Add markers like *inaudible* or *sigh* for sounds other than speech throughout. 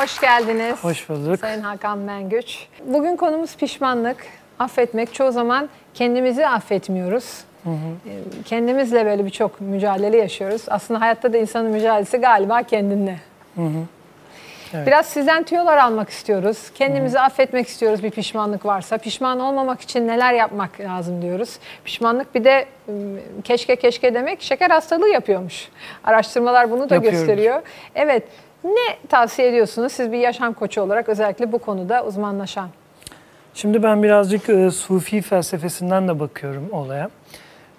Hoş geldiniz. Hoş bulduk. Sayın Hakan Mengüç. Bugün konumuz pişmanlık, affetmek. Çoğu zaman kendimizi affetmiyoruz. Ee, Kendimizle böyle birçok mücadele yaşıyoruz. Aslında hayatta da insanın mücadelesi galiba kendinle. Evet. Biraz sizden tüyolar almak istiyoruz. Kendimizi affetmek istiyoruz bir pişmanlık varsa. Pişman olmamak için neler yapmak lazım diyoruz. Pişmanlık bir de keşke keşke demek şeker hastalığı yapıyormuş. Araştırmalar bunu da gösteriyor. Evet. Ne tavsiye ediyorsunuz siz bir yaşam koçu olarak özellikle bu konuda uzmanlaşan? Şimdi ben birazcık e, Sufi felsefesinden de bakıyorum olaya.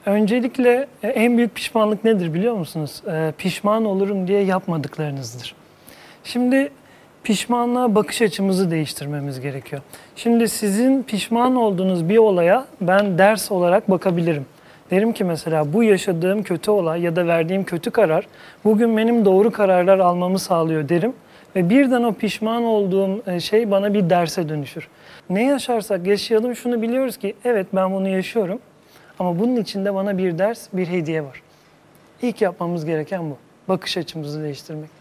Öncelikle e, en büyük pişmanlık nedir biliyor musunuz? E, pişman olurum diye yapmadıklarınızdır. Şimdi pişmanlığa bakış açımızı değiştirmemiz gerekiyor. Şimdi sizin pişman olduğunuz bir olaya ben ders olarak bakabilirim. Derim ki mesela bu yaşadığım kötü olay ya da verdiğim kötü karar bugün benim doğru kararlar almamı sağlıyor derim. Ve birden o pişman olduğum e, şey bana bir derse dönüşür. Ne yaşarsak yaşayalım şunu biliyoruz ki evet ben bunu yaşıyorum ama bunun içinde bana bir ders, bir hediye var. İlk yapmamız gereken bu. Bakış açımızı değiştirmek.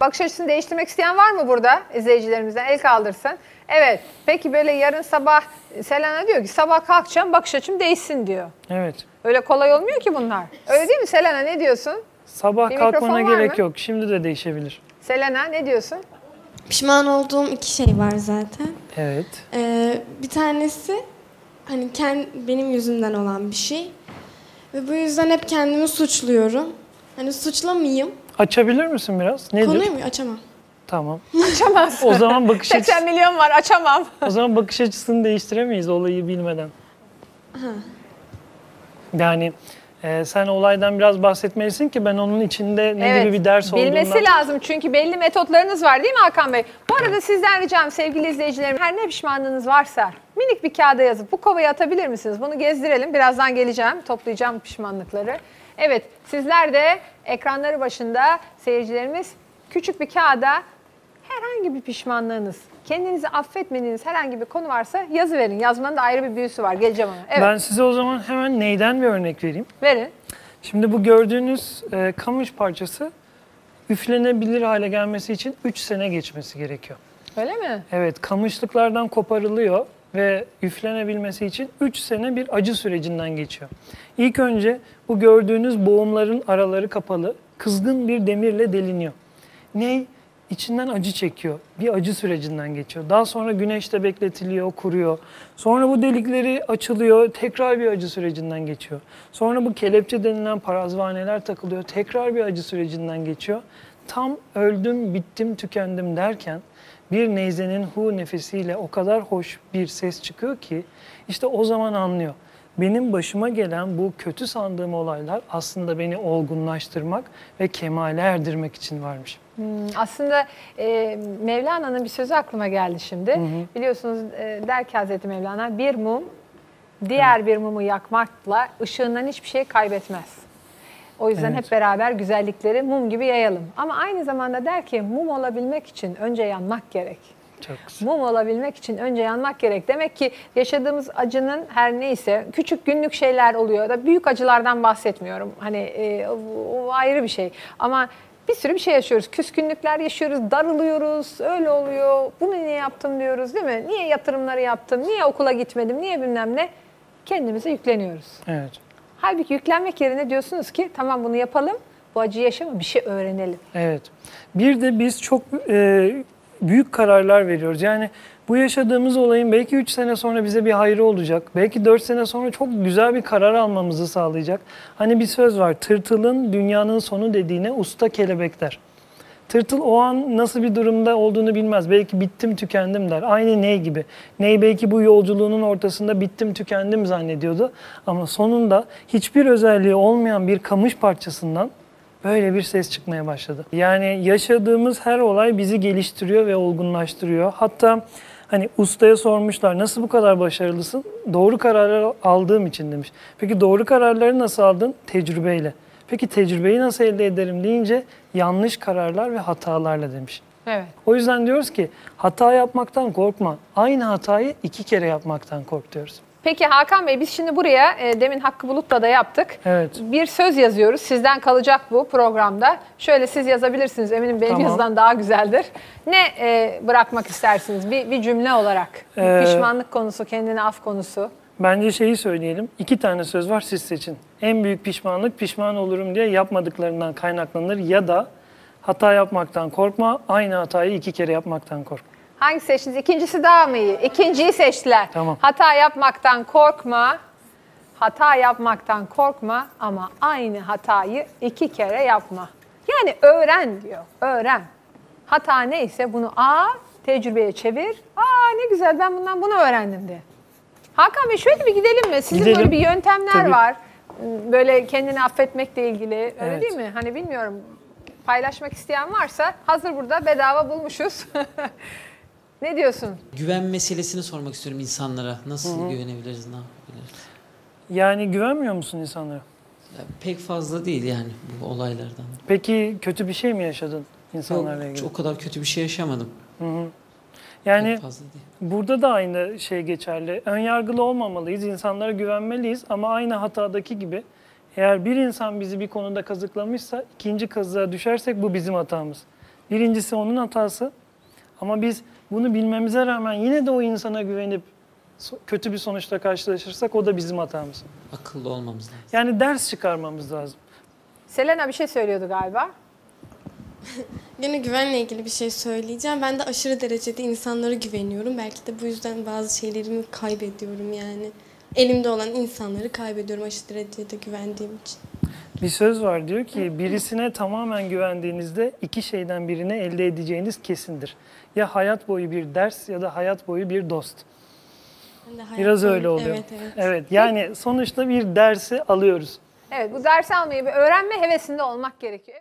Bakış açısını değiştirmek isteyen var mı burada izleyicilerimizden? El kaldırsın. Evet. Peki böyle yarın sabah Selena diyor ki sabah kalkacağım bakış açım değişsin diyor. Evet. Öyle kolay olmuyor ki bunlar. Öyle değil mi Selena ne diyorsun? Sabah Bir kalkmana mikrofon var gerek mı? yok. Şimdi de değişebilir. Selena ne diyorsun? Pişman olduğum iki şey var zaten. Evet. Ee, bir tanesi hani kend, benim yüzümden olan bir şey. Ve bu yüzden hep kendimi suçluyorum. Hani suçlamayayım. Açabilir misin biraz? Nedir? Konuyu mu açamam. Tamam. *laughs* Açamaz. O zaman bakış 80 açısı, milyon var açamam. o zaman bakış açısını değiştiremeyiz olayı bilmeden. Yani e, sen olaydan biraz bahsetmelisin ki ben onun içinde ne gibi bir ders Bilmesi olduğundan... lazım çünkü belli metotlarınız var değil mi Hakan Bey? Bu arada sizden ricam sevgili izleyicilerim her ne pişmanlığınız varsa minik bir kağıda yazıp bu kovaya atabilir misiniz? Bunu gezdirelim. Birazdan geleceğim. Toplayacağım pişmanlıkları. Evet sizler de ekranları başında seyircilerimiz küçük bir kağıda herhangi bir pişmanlığınız, kendinizi affetmediğiniz herhangi bir konu varsa yazı verin. Yazmanın da ayrı bir büyüsü var. Geleceğim ona. Evet Ben size o zaman hemen neyden bir örnek vereyim. verin. Şimdi bu gördüğünüz e, kamış parçası üflenebilir hale gelmesi için 3 sene geçmesi gerekiyor. Öyle mi? Evet, kamışlıklardan koparılıyor ve üflenebilmesi için 3 sene bir acı sürecinden geçiyor. İlk önce bu gördüğünüz boğumların araları kapalı, kızgın bir demirle deliniyor. Ney? İçinden acı çekiyor. Bir acı sürecinden geçiyor. Daha sonra güneşte bekletiliyor, kuruyor. Sonra bu delikleri açılıyor, tekrar bir acı sürecinden geçiyor. Sonra bu kelepçe denilen parazvaneler takılıyor, tekrar bir acı sürecinden geçiyor. Tam öldüm, bittim, tükendim derken bir neyzenin hu nefesiyle o kadar hoş bir ses çıkıyor ki işte o zaman anlıyor. Benim başıma gelen bu kötü sandığım olaylar aslında beni olgunlaştırmak ve kemale erdirmek için varmış. Hmm, Aslında e, Mevlana'nın bir sözü aklıma geldi şimdi. Biliyorsunuz e, der ki Hazreti Mevlana bir mum diğer bir mumu yakmakla ışığından hiçbir şey kaybetmez. O yüzden Evet. hep beraber güzellikleri mum gibi yayalım. Ama aynı zamanda der ki mum olabilmek için önce yanmak gerek. Çok güzel. Mum olabilmek için önce yanmak gerek. Demek ki yaşadığımız acının her neyse küçük günlük şeyler oluyor da büyük acılardan bahsetmiyorum. Hani e, o, ayrı bir şey. Ama bir sürü bir şey yaşıyoruz. Küskünlükler yaşıyoruz, darılıyoruz, öyle oluyor. Bunu niye yaptım diyoruz değil mi? Niye yatırımları yaptım, niye okula gitmedim, niye bilmem ne? Kendimize yükleniyoruz. Evet. Halbuki yüklenmek yerine diyorsunuz ki tamam bunu yapalım, bu acıyı yaşama bir şey öğrenelim. Evet. Bir de biz çok e, büyük kararlar veriyoruz. Yani bu yaşadığımız olayın belki 3 sene sonra bize bir hayrı olacak. Belki 4 sene sonra çok güzel bir karar almamızı sağlayacak. Hani bir söz var. Tırtılın dünyanın sonu dediğine usta kelebekler. Tırtıl o an nasıl bir durumda olduğunu bilmez. Belki bittim tükendim der. Aynı ney gibi. Ney belki bu yolculuğunun ortasında bittim tükendim zannediyordu. Ama sonunda hiçbir özelliği olmayan bir kamış parçasından böyle bir ses çıkmaya başladı. Yani yaşadığımız her olay bizi geliştiriyor ve olgunlaştırıyor. Hatta hani ustaya sormuşlar nasıl bu kadar başarılısın? Doğru kararlar aldığım için demiş. Peki doğru kararları nasıl aldın? Tecrübeyle. Peki tecrübeyi nasıl elde ederim deyince yanlış kararlar ve hatalarla demiş. Evet. O yüzden diyoruz ki hata yapmaktan korkma. Aynı hatayı iki kere yapmaktan kork diyoruz. Peki Hakan Bey biz şimdi buraya e, demin Hakkı Bulut'la da yaptık. Evet. Bir söz yazıyoruz. Sizden kalacak bu programda. Şöyle siz yazabilirsiniz. Eminim benim Tamam. yazıdan daha güzeldir. Ne e, bırakmak istersiniz bir, bir cümle olarak? Ee, Pişmanlık konusu, kendine af konusu. Bence şeyi söyleyelim. İki tane söz var siz seçin. En büyük pişmanlık pişman olurum diye yapmadıklarından kaynaklanır ya da hata yapmaktan korkma, aynı hatayı iki kere yapmaktan kork. Hangi seçtiniz? İkincisi daha mı iyi? İkinciyi seçtiler. Tamam. Hata yapmaktan korkma. Hata yapmaktan korkma ama aynı hatayı iki kere yapma. Yani öğren diyor. Öğren. Hata neyse bunu a tecrübeye çevir. Aa ne güzel ben bundan bunu öğrendim de. Hakan Bey şöyle bir gidelim mi? Sizin Gidelim. böyle bir yöntemler Tabii. var. Böyle kendini affetmekle ilgili. Öyle Evet. değil mi? Hani bilmiyorum. Paylaşmak isteyen varsa hazır burada bedava bulmuşuz. *laughs* ne diyorsun? Güven meselesini sormak istiyorum insanlara. Nasıl güvenebiliriz, ne yapabiliriz? Yani güvenmiyor musun insanlara? Ya pek fazla değil yani bu olaylardan. Peki kötü bir şey mi yaşadın insanlarla Yok, ilgili? o kadar kötü bir şey yaşamadım. Yani Pek değil. burada da aynı şey geçerli. Ön yargılı olmamalıyız, insanlara güvenmeliyiz ama aynı hatadaki gibi eğer bir insan bizi bir konuda kazıklamışsa ikinci kazığa düşersek bu bizim hatamız. Birincisi onun hatası ama biz bunu bilmemize rağmen yine de o insana güvenip kötü bir sonuçla karşılaşırsak o da bizim hatamız. Akıllı olmamız lazım. Yani ders çıkarmamız lazım. Selena bir şey söylüyordu galiba. *laughs* Yine güvenle ilgili bir şey söyleyeceğim. Ben de aşırı derecede insanlara güveniyorum. Belki de bu yüzden bazı şeylerimi kaybediyorum yani. Elimde olan insanları kaybediyorum aşırı derecede güvendiğim için. Bir söz var diyor ki birisine tamamen güvendiğinizde iki şeyden birini elde edeceğiniz kesindir. Ya hayat boyu bir ders ya da hayat boyu bir dost. Ben de Biraz öyle oluyor. Evet evet. Evet yani sonuçta bir dersi alıyoruz. Evet bu dersi almayı bir öğrenme hevesinde olmak gerekiyor.